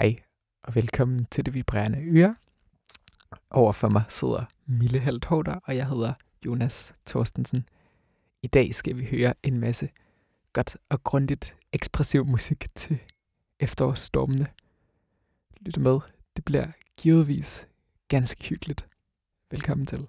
Hej og velkommen til Det Vibrerende Øre. Overfor mig sidder Mille Halthårder, og jeg hedder Jonas Thorstensen. I dag skal vi høre en masse godt og grundigt ekspressiv musik til efterårsstormene. Lyt med, det bliver givetvis ganske hyggeligt. Velkommen til.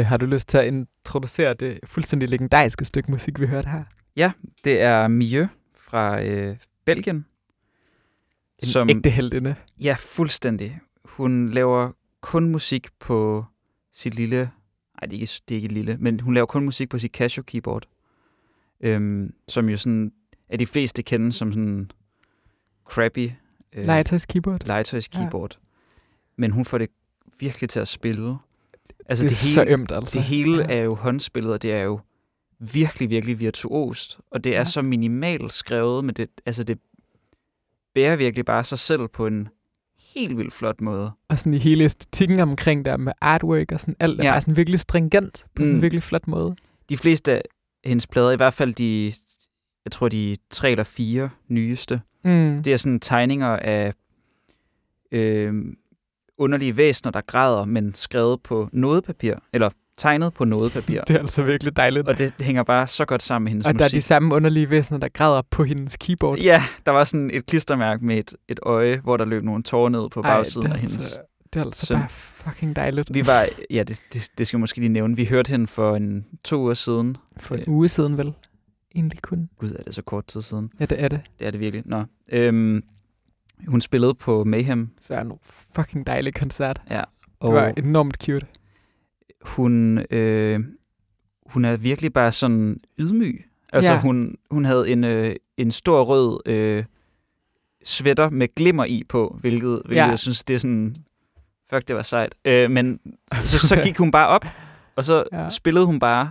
Mille, har du lyst til at introducere det fuldstændig legendariske stykke musik, vi hørte her? Ja, det er Mieux fra øh, Belgien. En som, ægte heldinde. Ja, fuldstændig. Hun laver kun musik på sit lille... Nej, det er ikke, det er ikke lille, men hun laver kun musik på sit Casio keyboard. Øhm, som jo sådan er de fleste kender som sådan crappy... Øh, legetøjs keyboard. Legetøjs keyboard. Ja. Men hun får det virkelig til at spille. Altså, det er det hele, så ømt, altså. Det hele ja. er jo håndspillet, og det er jo virkelig, virkelig virtuost. Og det er ja. så minimalt skrevet, men det, altså det bærer virkelig bare sig selv på en helt vildt flot måde. Og sådan i hele æstetikken omkring der med artwork og sådan alt er ja. bare sådan virkelig stringent på sådan mm. en virkelig flot måde. De fleste af hendes plader, i hvert fald de, jeg tror de tre eller fire nyeste, mm. det er sådan tegninger af øh, underlige væsener, der græder, men skrevet på nodepapir, eller tegnet på nodepapir. det er altså virkelig dejligt. Og det hænger bare så godt sammen med hendes og musik. Og der er de samme underlige væsener, der græder på hendes keyboard. Ja, der var sådan et klistermærke med et, et øje, hvor der løb nogle tårer ned på bagsiden Ej, af hendes altså, Det er altså søn. bare fucking dejligt. Vi var, ja, det, det, det skal jeg måske lige nævne. Vi hørte hende for en to uger siden. For en uge siden vel? Egentlig kun. Gud, er det så kort tid siden? Ja, det er det. Det er det virkelig. Nå. Øhm, hun spillede på Mayhem. Så er en fucking dejlig koncert. Ja. Og det var enormt cute. Hun, øh, hun er virkelig bare sådan ydmyg. Altså, ja. hun, hun havde en, øh, en stor rød øh, sweater med glimmer i på, hvilket, hvilket ja. jeg synes, det er sådan... Fuck, det var sejt. Øh, men så, så gik hun bare op, og så ja. spillede hun bare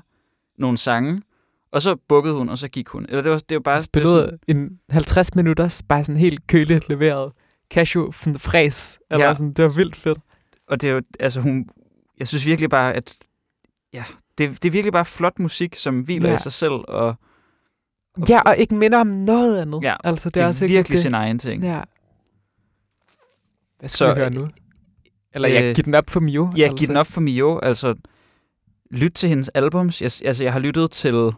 nogle sange, og så bukkede hun, og så gik hun. Eller det var, det var bare... Spillede det var sådan, en 50 minutter, bare sådan helt køligt leveret cashew fræs. Eller ja. sådan, det var vildt fedt. Og det er jo, altså hun, jeg synes virkelig bare, at ja, det, det er virkelig bare flot musik, som hviler ja. i sig selv. Og, og, ja, og ikke minder om noget andet. Ja, altså, det, det er, også virkelig det. sin egen ting. Ja. Hvad skal så, vi høre nu? Eller jeg øh, giver den op for Mio. Ja, altså. giv den op for Mio. Altså, lyt til hendes albums. Jeg, altså, jeg har lyttet til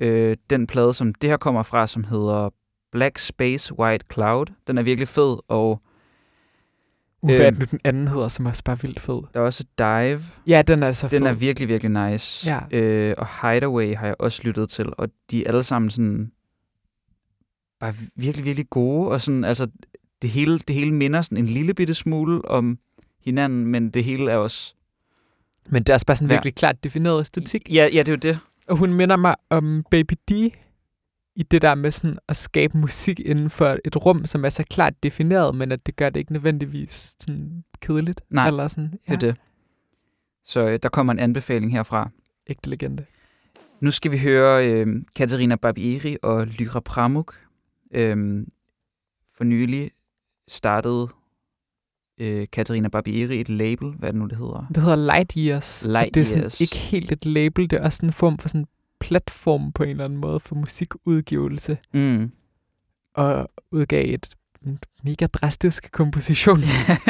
øh, den plade, som det her kommer fra, som hedder Black Space White Cloud. Den er virkelig fed, og hvad øhm, den anden hedder, som er bare vildt fed? Der er også Dive. Ja, den er så Den fed. er virkelig, virkelig nice. Ja. Øh, og Hideaway har jeg også lyttet til, og de er alle sammen sådan bare virkelig, virkelig gode, og sådan, altså, det hele, det hele minder sådan en lille bitte smule om hinanden, men det hele er også... Men det er også bare sådan ja. virkelig klart defineret æstetik. Ja, ja, det er jo det. Og hun minder mig om Baby D, i det der med sådan at skabe musik inden for et rum, som er så klart defineret, men at det gør det ikke nødvendigvis sådan kedeligt. Nej, eller sådan, ja. det er det. Så øh, der kommer en anbefaling herfra. Ægte legende. Nu skal vi høre øh, Katarina Barbieri og Lyra Pramuk. Øh, for nylig startede øh, Katarina Barbieri et label, hvad er det nu, det hedder? Det hedder Light Years. Light det er sådan Years. ikke helt et label, det er også en form for sådan platform på en eller anden måde for musikudgivelse. Mm. Og udgav et mega drastisk komposition.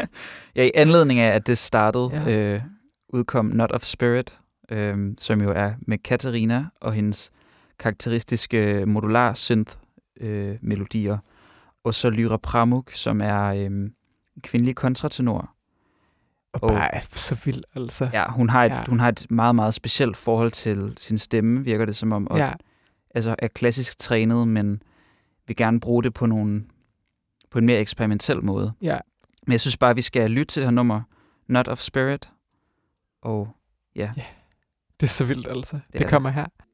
ja, i anledning af, at det startede, ja. øh, udkom Not of Spirit, øh, som jo er med Katarina og hendes karakteristiske modular synth øh, melodier, og så Lyra Pramuk, som er øh, kvindelig kontratenor, og, og bare så vild, altså. Ja, hun har, et, ja. hun har et meget, meget specielt forhold til sin stemme, virker det som om. Og, ja. Altså er klassisk trænet, men vil gerne bruge det på, nogle, på en mere eksperimentel måde. Ja. Men jeg synes bare, at vi skal lytte til det her nummer, Not of Spirit. Og ja. ja. Det er så vildt, altså. Det, det kommer her. Det er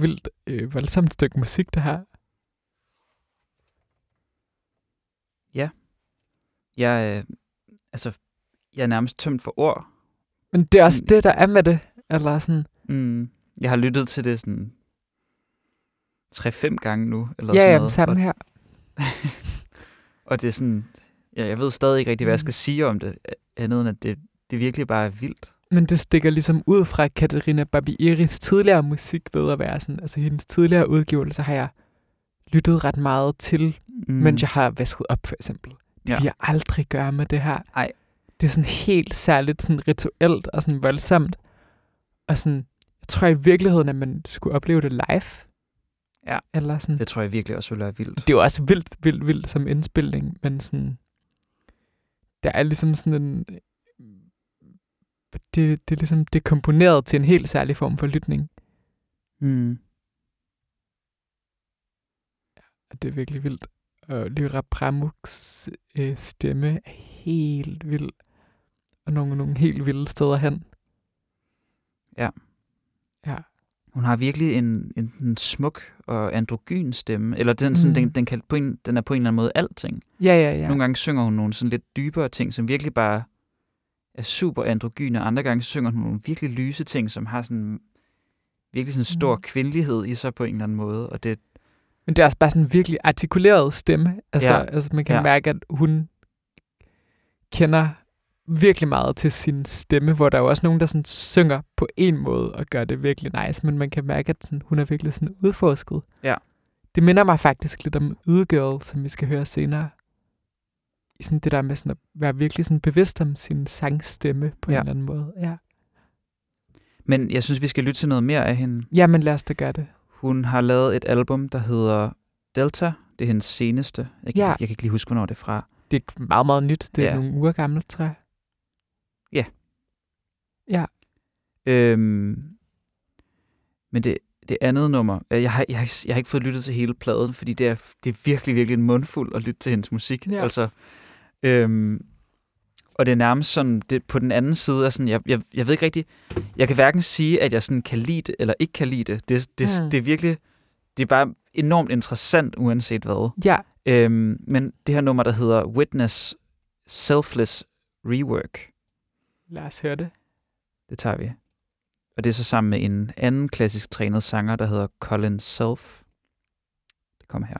vildt øh, voldsomt stykke musik, det her. Jeg, øh, altså, jeg er nærmest tømt for ord. Men det er også Sådan- det, der er med det. Eller sådan, Mm. Jeg har lyttet til det sådan 3-5 gange nu. Eller ja, sådan ja, noget. samme og, her. og det er sådan, ja, jeg ved stadig ikke rigtig, hvad jeg skal Mm. sige om det, andet end at det, det virkelig bare er vildt. Men det stikker ligesom ud fra Katarina Barbieris tidligere musik ved at være sådan, altså hendes tidligere udgivelser har jeg lyttet ret meget til, mm. mens jeg har vasket op, for eksempel. Det Ja. vil jeg aldrig gøre med det her. Ej. Det er sådan helt særligt sådan rituelt og sådan voldsomt. Og sådan, jeg tror i virkeligheden, at man skulle opleve det live. Ja. Eller sådan. Det tror jeg virkelig også ville være vildt. Det er jo også vildt, vildt, vildt som indspilning, men sådan, der er ligesom sådan en, det, det er ligesom, det er komponeret til en helt særlig form for lytning, Mm. og det er virkelig vildt. Og Lyra Pramuks øh, stemme er helt vild, og nogle, nogle helt vilde steder hen. Ja. Ja. Hun har virkelig en, en, en smuk og androgyn stemme. Eller den, sådan, Mm. den, den, kan på en, den er på en eller anden måde alting. Ja, ja, ja. Ja. Nogle gange synger hun nogle sådan lidt dybere ting, som virkelig bare er super androgyne. Andre gange synger hun nogle virkelig lyse ting, som har sådan virkelig sådan stor Mm. kvindelighed i sig på en eller anden måde. Og det, Men det er også bare sådan en virkelig artikuleret stemme. Altså, Ja. altså man kan ja. mærke, at hun kender virkelig meget til sin stemme, hvor der er jo også nogen, der sådan synger på en måde og gør det virkelig nice, men man kan mærke, at sådan, hun er virkelig sådan udforsket. Ja. Det minder mig faktisk lidt om Ydegirl, som vi skal høre senere. I sådan det der med sådan at være virkelig sådan bevidst om sin sangstemme på Ja. en eller anden måde. Ja. men jeg synes, vi skal lytte til noget mere af hende. ja, men lad os da gøre det. Hun har lavet et album, der hedder Delta. Det er hendes seneste. Jeg kan, Ja. jeg kan ikke lige huske, hvornår det er fra. Det er meget, meget nyt. Det er Ja. nogle uger gammelt, tror jeg. Øhm, men det, det andet nummer, øh, jeg har, jeg, har, jeg har ikke fået lyttet til hele pladen, fordi det er, det er virkelig, virkelig en mundfuld at lytte til hendes musik. Ja. Altså, øhm, og det er nærmest sådan, det, på den anden side er sådan, jeg, jeg, jeg ved ikke rigtigt, jeg kan hverken sige, at jeg sådan kan lide det, eller ikke kan lide det. Det, det, Mm. det er virkelig, det er bare enormt interessant, uanset hvad. Ja, Øhm, men det her nummer, der hedder Witness Selfless Rework, lad os høre det. det tager vi. Og det er så sammen med en anden klassisk trænet sanger, der hedder Colin Self. Det kommer her.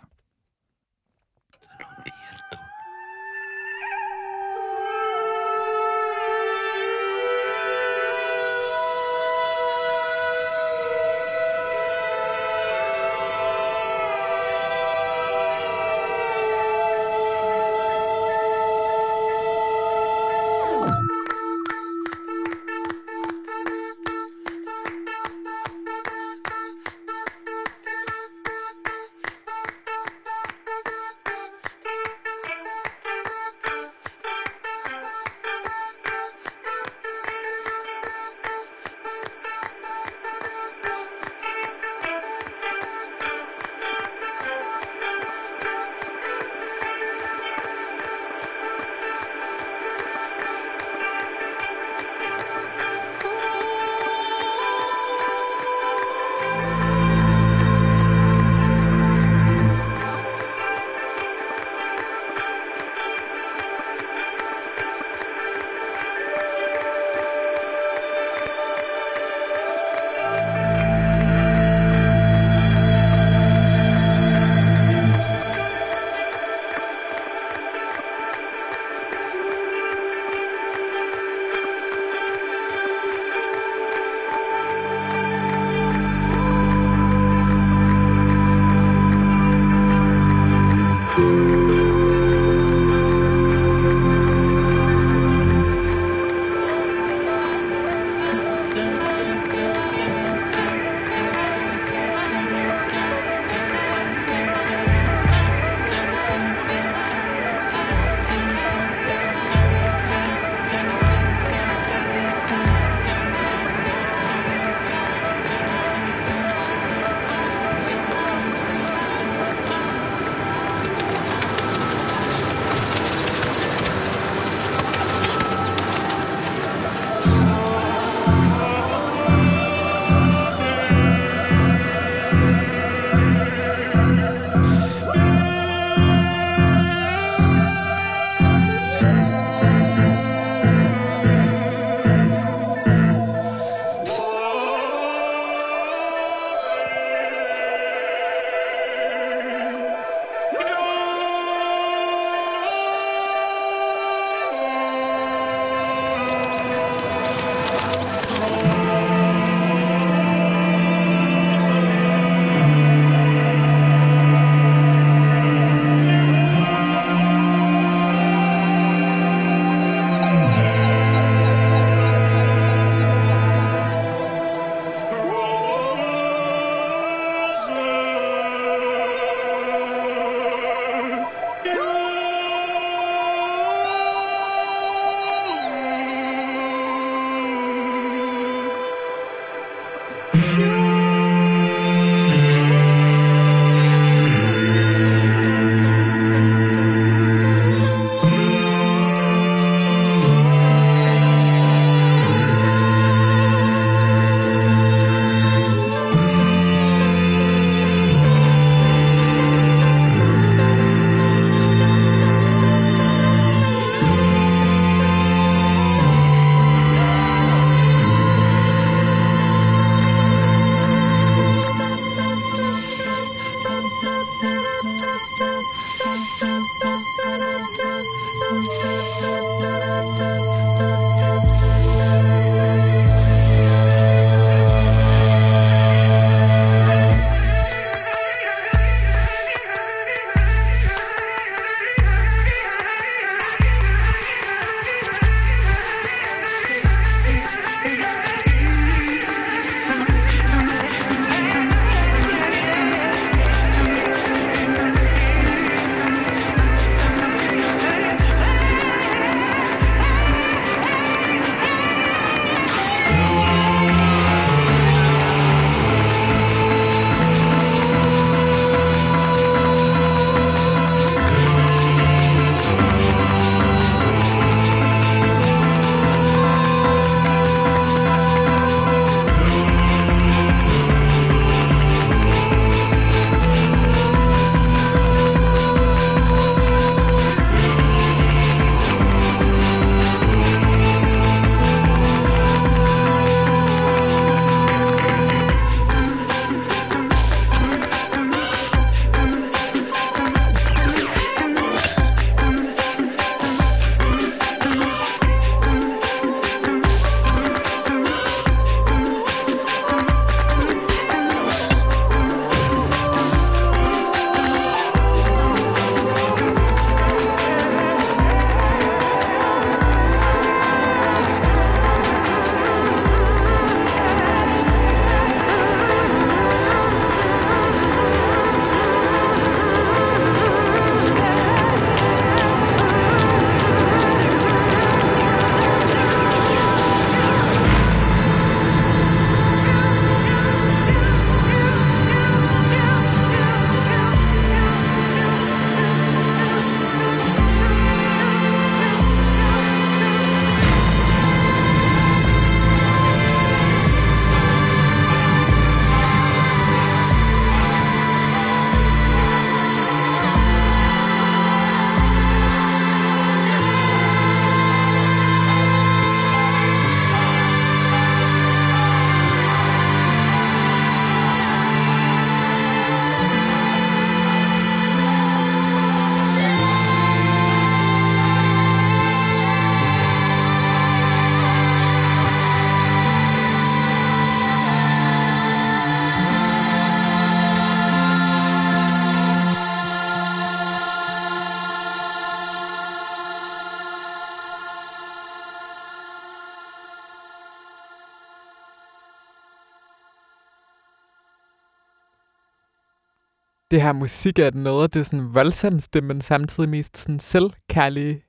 Det her musik er noget af det sådan voldsomste, men samtidig mest sådan selvkærlige,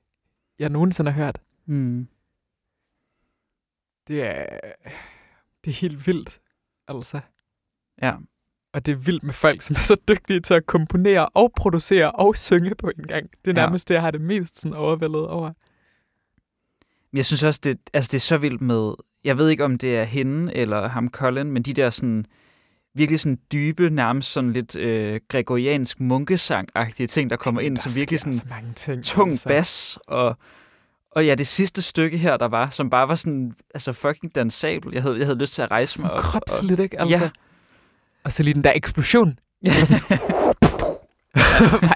jeg nogensinde har hørt. Mm. Det er, det er helt vildt, altså. Ja. Og det er vildt med folk, som er så dygtige til at komponere og producere og synge på en gang. Det er Ja. nærmest det, jeg har det mest sådan overvældet over. Men jeg synes også, det, altså det er så vildt med... Jeg ved ikke, om det er hende eller ham Colin, men de der sådan virkelig sådan dybe, nærmest sådan lidt øh, gregoriansk munkesang-agtige ting, der kommer ind, Der som virkelig sådan så mange ting. tung altså. bas, og, og ja, det sidste stykke her, der var, som bare var sådan, altså fucking dansabel. Jeg havde, jeg havde lyst til at rejse mig Sådan op. kropsligt, ikke? Altså. Ja. Og så lige den der eksplosion. Ja. Sådan,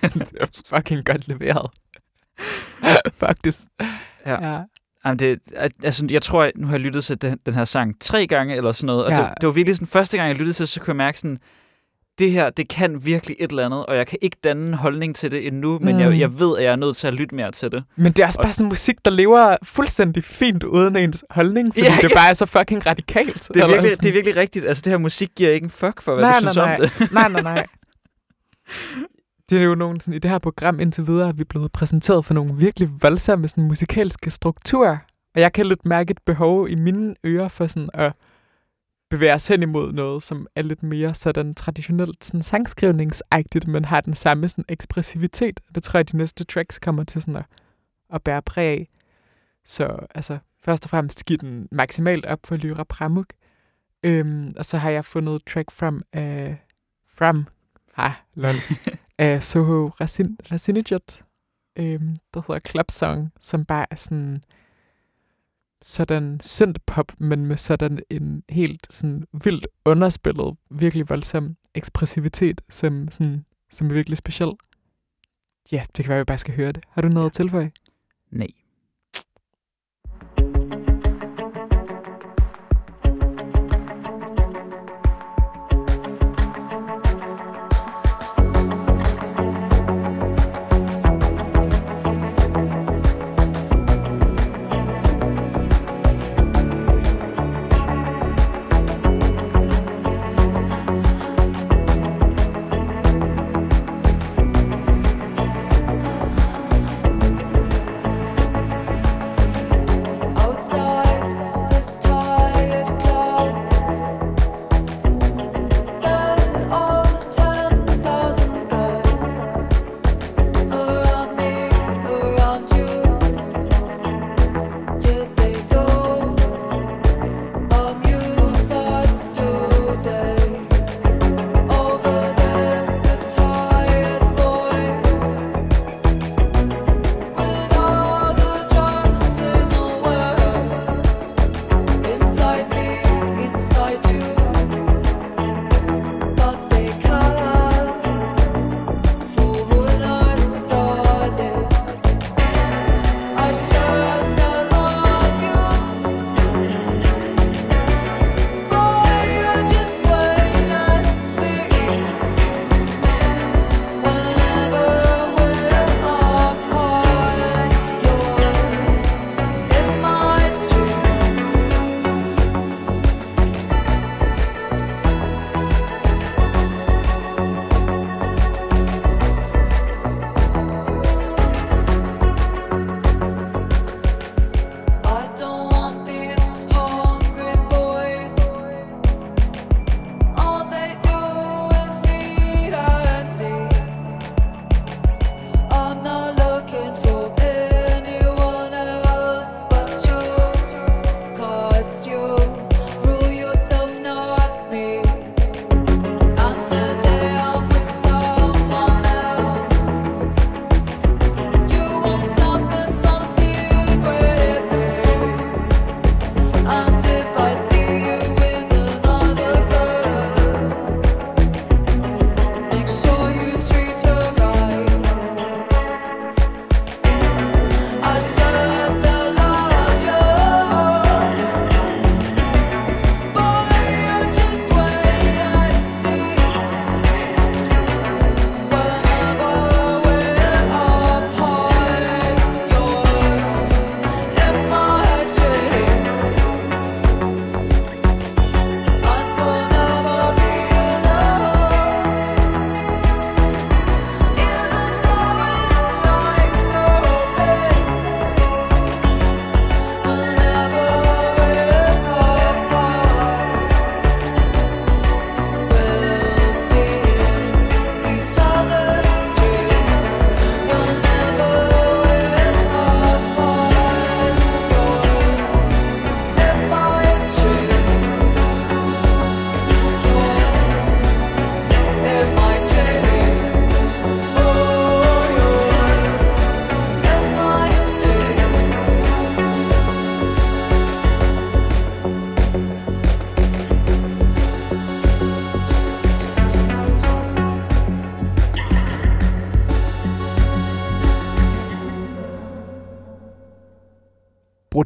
sådan, fucking godt leveret. Faktisk. Ja. ja. Jamen, det, altså, jeg tror, at nu har jeg lyttet til den, den her sang tre gange eller sådan noget, og Ja. det, det var virkelig sådan, første gang jeg lyttede til, så kunne jeg mærke sådan, det her, det kan virkelig et eller andet, og jeg kan ikke danne en holdning til det endnu, men Mm. jeg, jeg ved, at jeg er nødt til at lytte mere til det. Men det er også bare sådan musik, der lever fuldstændig fint uden ens holdning, fordi Ja, det ja. bare er så fucking radikalt. Det er, virkelig, sådan. det er virkelig rigtigt. Altså, det her musik giver ikke en fuck for, hvad nej, du synes nej, om nej. det. nej, nej, nej. Det er jo nogle, sådan, i det her program indtil videre, er vi blevet præsenteret for nogle virkelig voldsomme sådan, musikalske strukturer. Og jeg kan lidt mærke et behov i mine ører for sådan at bevæge os hen imod noget, som er lidt mere sådan traditionelt sådan sangskrivningsagtigt, men har den samme sådan ekspressivitet. Det tror jeg, de næste tracks kommer til sådan at, at bære præg af. Så altså, først og fremmest giver den maksimalt op for Lyra Pramuk. Øhm, og så har jeg fundet track from, uh, from ah, lol, uh, Soho Rasin, Rasinijat, øhm, der hedder Club Song, som bare er sådan sådan synth-pop, men med sådan en helt sådan vildt underspillet, virkelig voldsom ekspressivitet, som, sådan, som er virkelig speciel. Ja, det kan være, at vi bare skal høre det. Har du noget at tilføje? Nej.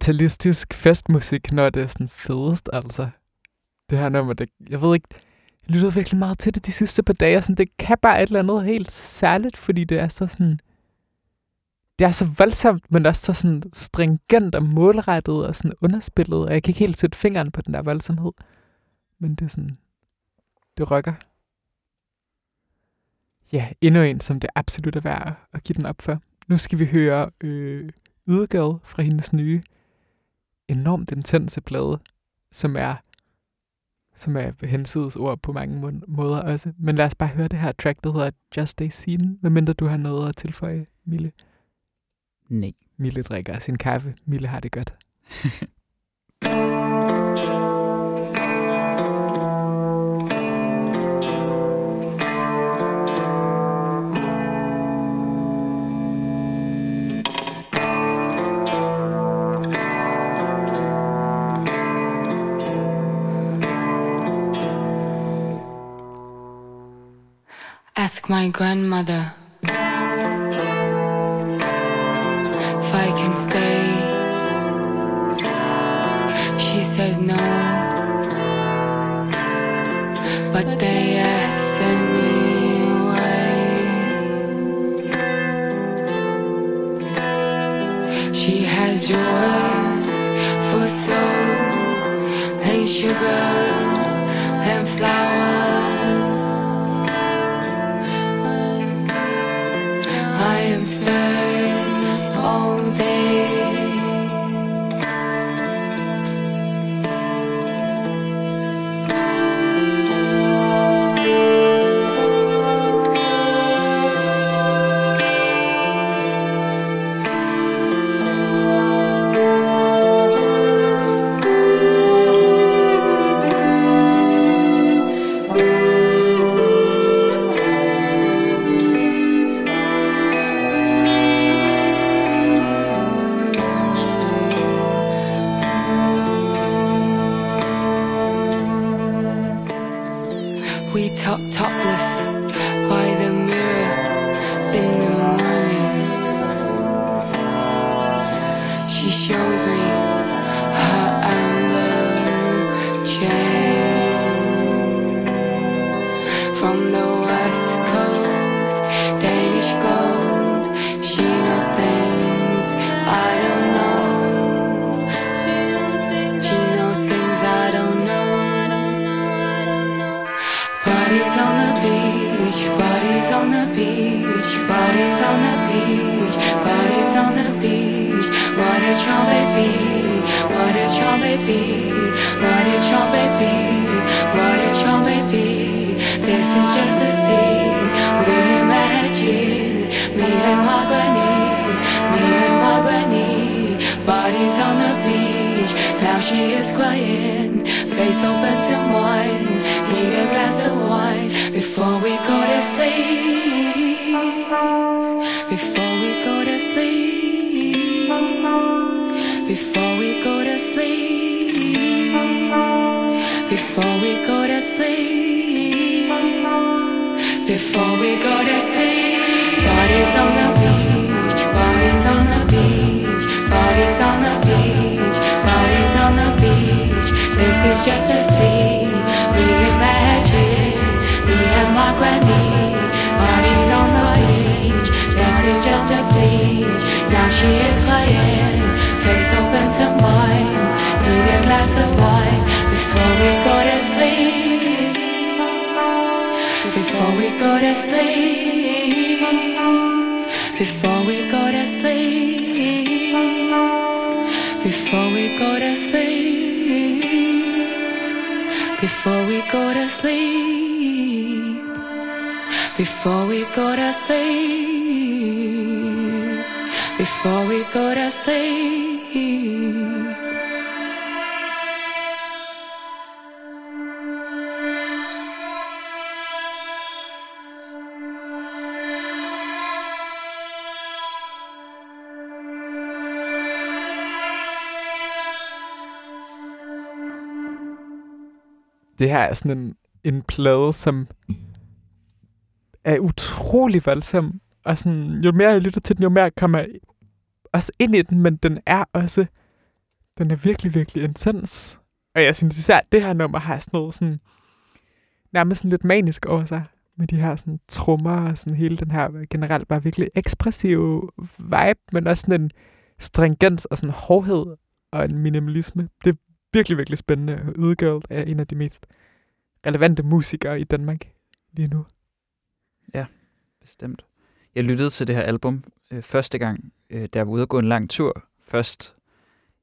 Kapitalistisk festmusik, når det er sådan fedest, altså. Det her nummer, det, jeg ved ikke, jeg lyttede virkelig meget til det de sidste par dage, og sådan, det kan bare et eller andet helt særligt, fordi det er så sådan, det er så voldsomt, men også så sådan stringent og målrettet og sådan underspillet, og jeg kan ikke helt sætte fingeren på den der voldsomhed. Men det er sådan, det rykker. Ja, endnu en, som det absolut er værd at give den op for. Nu skal vi høre øh, Ydegade fra hendes nye enormt intense plade, som er som er hensides ord på mange måder også. Men lad os bare høre det her track, der hedder Just Stay Seen, medmindre du har noget at tilføje, Mille. Nej. Mille drikker sin kaffe. Mille har det godt. Ask my grandmother if I can stay. She says no, but they ask she is crying. Face open to mine, need a glass of wine before we go to sleep. Before we go to sleep. Before we go to sleep. Before we go to sleep. Before we go to sleep. Bodies on the beach, bodies on the beach, bodies on the beach, on the beach. This is just a scene we imagine. Me and my granny, bodies on the beach. This is just a scene. Now she is crying, face open to mine. Need a glass of wine before we go to sleep. Before we go to sleep. Before we go to sleep. Before we go to sleep. Before we go to sleep. Det her er sådan en, en plade, som er utrolig voldsom. Og sådan, jo mere jeg lytter til den, jo mere kommer jeg også ind i den, men den er også Den er virkelig, virkelig intens. Og jeg synes især, at det her nummer har sådan noget sådan, nærmest sådan lidt manisk over sig. Med de her sådan trummer og sådan hele den her generelt bare virkelig ekspressive vibe, men også sådan en stringens og sådan hårdhed og en minimalisme. Det er virkelig, virkelig spændende. Udgirl er en af de mest relevante musikere i Danmark lige nu. Bestemt. Jeg lyttede til det her album øh, første gang, øh, da jeg var ude og gå en lang tur. Først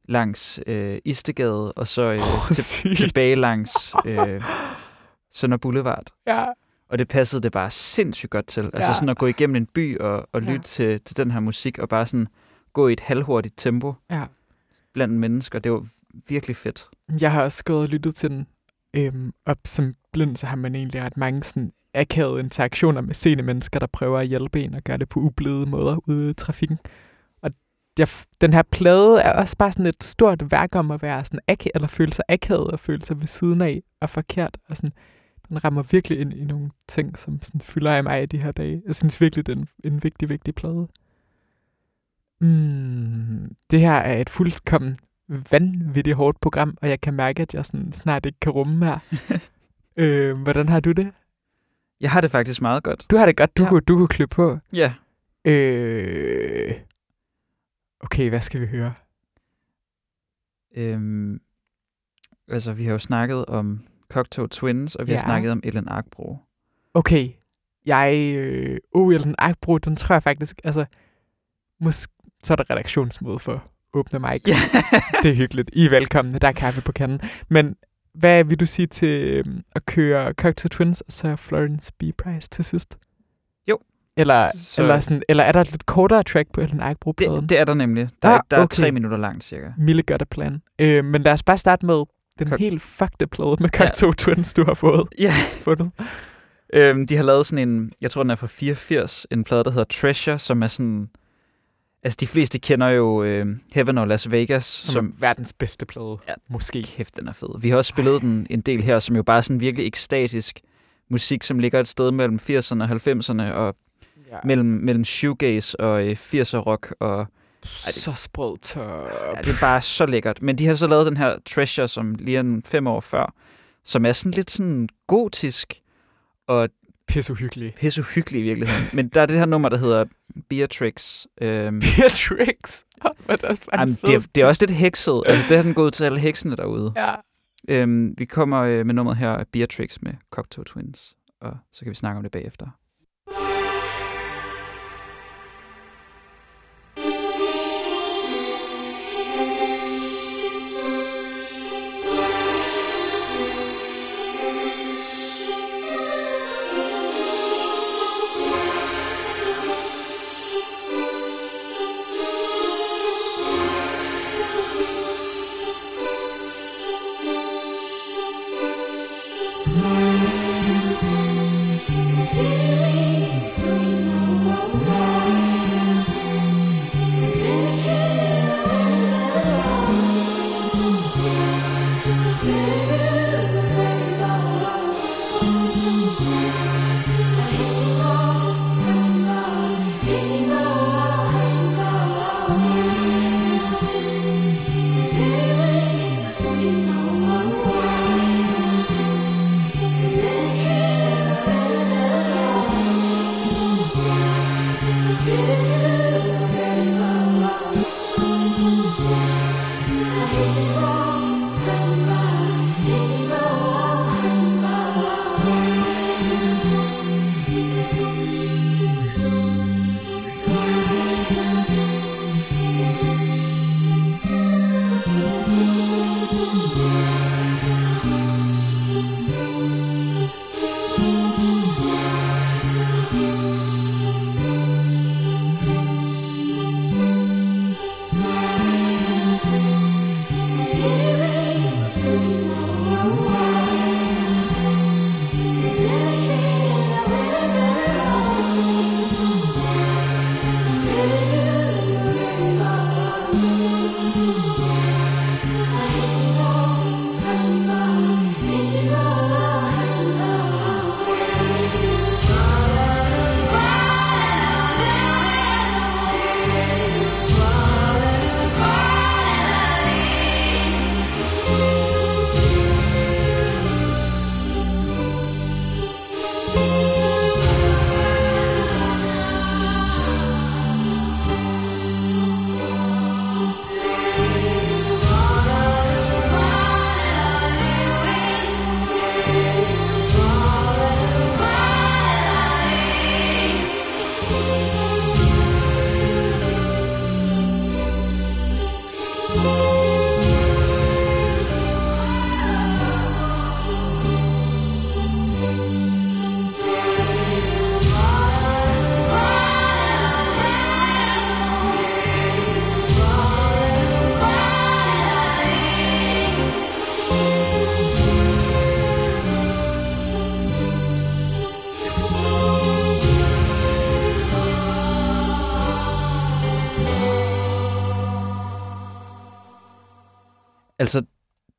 langs øh, Istegade, og så øh, til, Sygt. tilbage langs øh, Sønder Boulevard. Ja, Og det passede det bare sindssygt godt til. Altså Ja. sådan at gå igennem en by og, og Ja. lytte til, til den her musik, og bare sådan gå i et halvhurtigt tempo ja. blandt mennesker. Det var virkelig fedt. Jeg har også gået og lyttet til den. Øhm, op som blind, så har man egentlig ret mange sådan akavede interaktioner med seende mennesker, der prøver at hjælpe en og gøre det på ublide måder ude i trafikken. Og jeg, den her plade er også bare sådan et stort værk om at være sådan ak- eller føle sig akavet og føle sig ved siden af og forkert. Og sådan, den rammer virkelig ind i nogle ting, som sådan fylder i mig i de her dage. Jeg synes virkelig, det er en, en vigtig, vigtig plade. Mm, det her er et fuldkommen vanvittigt hårdt program, og jeg kan mærke, at jeg sådan snart ikke kan rumme her. øh, hvordan har du det? Jeg har det faktisk meget godt. Du har det godt, du, Ja. kunne, du kunne klippe på. Ja. Øh, okay, hvad skal vi høre? Øhm, altså, vi har jo snakket om Cocteau Twins, og vi ja. Har snakket om Ellen Arkbro. Okay, jeg... Øh, oh, den Akbro, den tror jeg faktisk... Altså, måske, så er der redaktionsmøde for åbne mig. Ja. det er hyggeligt. I er velkomne. Der er kaffe på kanden. Men hvad vil du sige til øhm, at køre Cocktail Twins og så Florence B. Price til sidst? Jo. Eller, Så- eller, sådan, eller er der et lidt kortere track på Ellen Eichbro-pladen? det, det er der nemlig. Der, er, Ah, der er okay. tre minutter langt, cirka. Mille gør det plan. Øh, men lad os bare starte med den Kok- helt fucked plade med Cocktail Twins, du har fået Ja. fundet. Øhm, de har lavet sådan en, jeg tror den er fra 84, en plade, der hedder Treasure, som er sådan... Altså, de fleste kender jo øh, Heaven og Las Vegas, Som, som, verdens bedste plade, Ja. måske. Kæft, den er fed. Vi har også spillet den en del her, som jo bare er sådan virkelig ekstatisk musik, som ligger et sted mellem 80'erne og 90'erne, og Ja. mellem, mellem shoegaze og øh, 80'er rock, og Så sprød top. ja, det er bare så lækkert. Men de har så lavet den her Treasure, som lige er en fem år før, som er sådan lidt sådan gotisk, og Pisse uhyggelig. pisse uhyggelig i virkeligheden. Men der er det her nummer, der hedder Beatrix. Øhm, Beatrix. Hvad er det, jamen, det, er, det er også lidt hekset. Altså, det har den gået til alle heksene derude. Ja. Øhm, vi kommer øh, med nummeret her Beatrix med Cocteau Twins, og så kan vi snakke om det bagefter.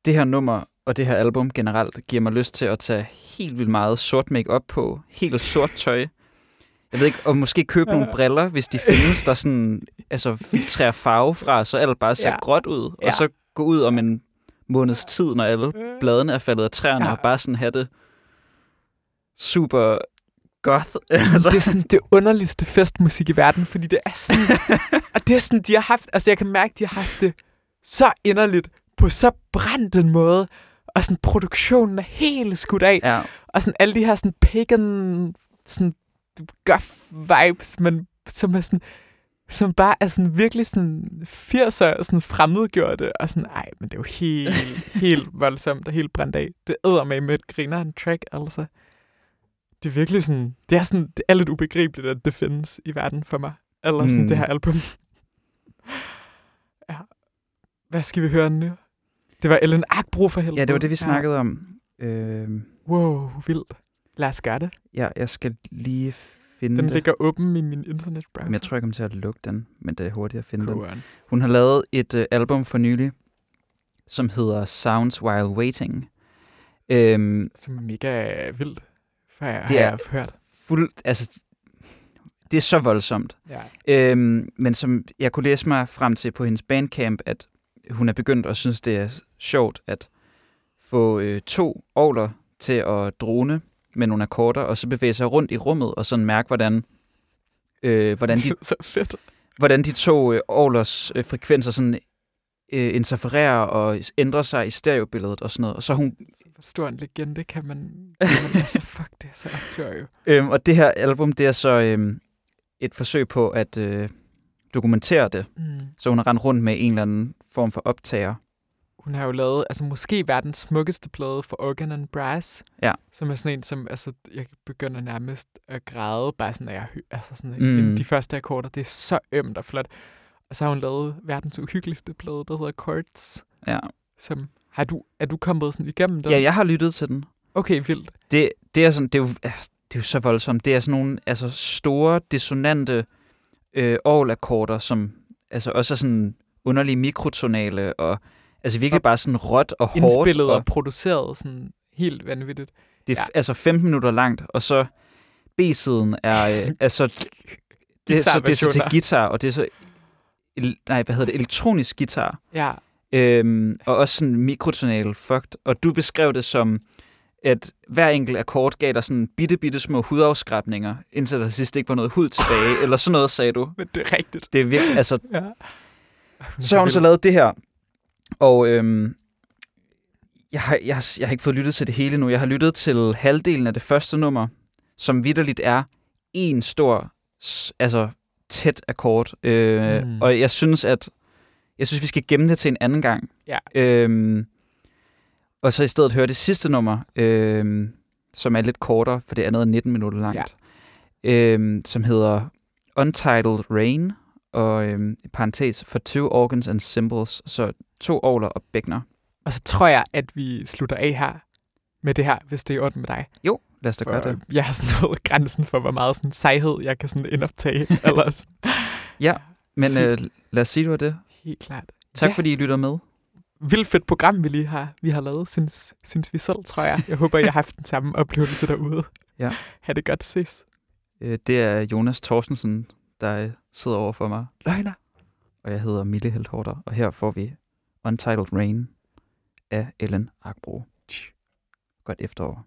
Det her nummer og det her album generelt giver mig lyst til at tage helt vildt meget sort make på, helt sort tøj. Jeg ved ikke, og måske købe nogle briller, hvis de findes, der sådan, altså filtrerer farve fra, så alt bare ser Ja. gråt ud. Ja. Og så gå ud om en måneds tid, når alle bladene er faldet af træerne, Ja. og bare sådan have det super goth. altså, det er sådan det underligste festmusik i verden, fordi det er sådan, og det er sådan, de har haft, altså jeg kan mærke, de har haft det så inderligt, på så brændt en måde, og sådan produktionen er helt skudt af, ja, og sådan alle de her sådan pagan, sådan goth vibes, men som er sådan, som bare er sådan virkelig sådan 80'er sådan fremmedgjorte, og sådan, ej, men det er jo helt, helt voldsomt og helt brændt af. Det æder med med et griner en track, altså. Det er virkelig sådan, det er sådan, det er lidt ubegribeligt, at det findes i verden for mig. Eller sådan Mm. det her album. ja. Hvad skal vi høre nu? Det var Ellen Akbro for helvede. ja, det var det, vi Ja. snakkede om. Øh, Wow, vildt. Lad os gøre det. ja, jeg skal lige finde Den det. ligger åben i min internetbrowser. Men jeg tror, jeg kommer til at lukke den, men det er hurtigt at finde den. Cool. Hun har lavet et øh, album for nylig, som hedder Sounds While Waiting. Øhm, Som er mega vildt, for jeg, Det har jeg hørt. fuld, altså, det er så voldsomt. Ja. Øhm, men som jeg kunne læse mig frem til på hendes bandcamp, at hun er begyndt at synes, det er sjovt at få øh, to ovler til at drone med nogle akkorder, og så bevæge sig rundt i rummet, og sådan mærke, hvordan, øh, hvordan, de, så fedt. hvordan de to øh, ovlers øh, frekvenser sådan, øh, interfererer og ændrer sig i stereobilledet og sådan noget. Og så hun Hvor stor en legende kan man... Kan man altså, fuck, det er så aktør jo. Øhm, og det her album, det er så øhm, et forsøg på at øh, dokumentere det. Mm. Så hun har rendt rundt med en eller anden form for optager. Hun har jo lavet, altså måske verdens smukkeste plade for Organ and Brass. Ja. Som er sådan en, som, altså, jeg begynder nærmest at græde, bare sådan, når jeg altså sådan, Mm. mm. de første akkorder, det er så ømt og flot. Og så har hun lavet verdens uhyggeligste plade, der hedder Chords, Ja. som, har du, er du kommet sådan igennem den? ja, jeg har lyttet til den. Okay, vildt. Det, det, er, sådan, det, er, jo, altså, det er jo så voldsomt. Det er sådan nogle altså, store, dissonante øh, orgelakkorder, som altså, også er sådan underlige mikrotonale, og altså virkelig Og bare sådan råt og hårdt. Indspillet og, og produceret sådan helt vanvittigt. det er ja. altså 15 minutter langt, og så B-siden er, øh, altså, det så, det er så til guitar, og det er så, el, nej, hvad hedder det, elektronisk guitar. Ja, Øhm, og også sådan mikrotonal fucked. Og du beskrev det som, at hver enkelt akkord gav dig sådan bitte, bitte små hudafskrabninger, indtil der sidst ikke var noget hud tilbage, eller sådan noget, sagde du. men det er rigtigt. Det er virkelig, altså, Ja. så har hun så lavet det her, og øhm, jeg, har, jeg, har, jeg har ikke fået lyttet til det hele nu. Jeg har lyttet til halvdelen af det første nummer, som vidderligt er en stor, altså tæt akkord. Øh, mm. Og jeg synes, at jeg synes, vi skal gemme det til en anden gang. Ja. Øhm, og så i stedet høre det sidste nummer, øhm, som er lidt kortere, for det andet er 19 minutter langt, ja. øhm, som hedder Untitled Rain, og øhm, i parentes for two organs and symbols, så to ovler og bækner. Og så tror jeg, at vi slutter af her med det her, hvis det er orden med dig. Jo, lad os da gøre det. jeg har sådan nået grænsen for, hvor meget sådan sejhed, jeg kan sådan indoptage. Eller sådan. Ja, Men øh, lad os sige, det var det. Helt klart. Tak Ja. fordi I lytter med. Vildt fedt program, vi lige har, vi har lavet, synes, synes vi selv, tror jeg. Jeg håber, I har haft den samme oplevelse derude. Ja. Ha' det godt, ses. Øh, det er Jonas Thorstensen, der øh, sidder over for mig. Løgner. Og jeg hedder Mille Heldhorter. Og her får vi Untitled Rain af Ellen Akbro. Godt efterår.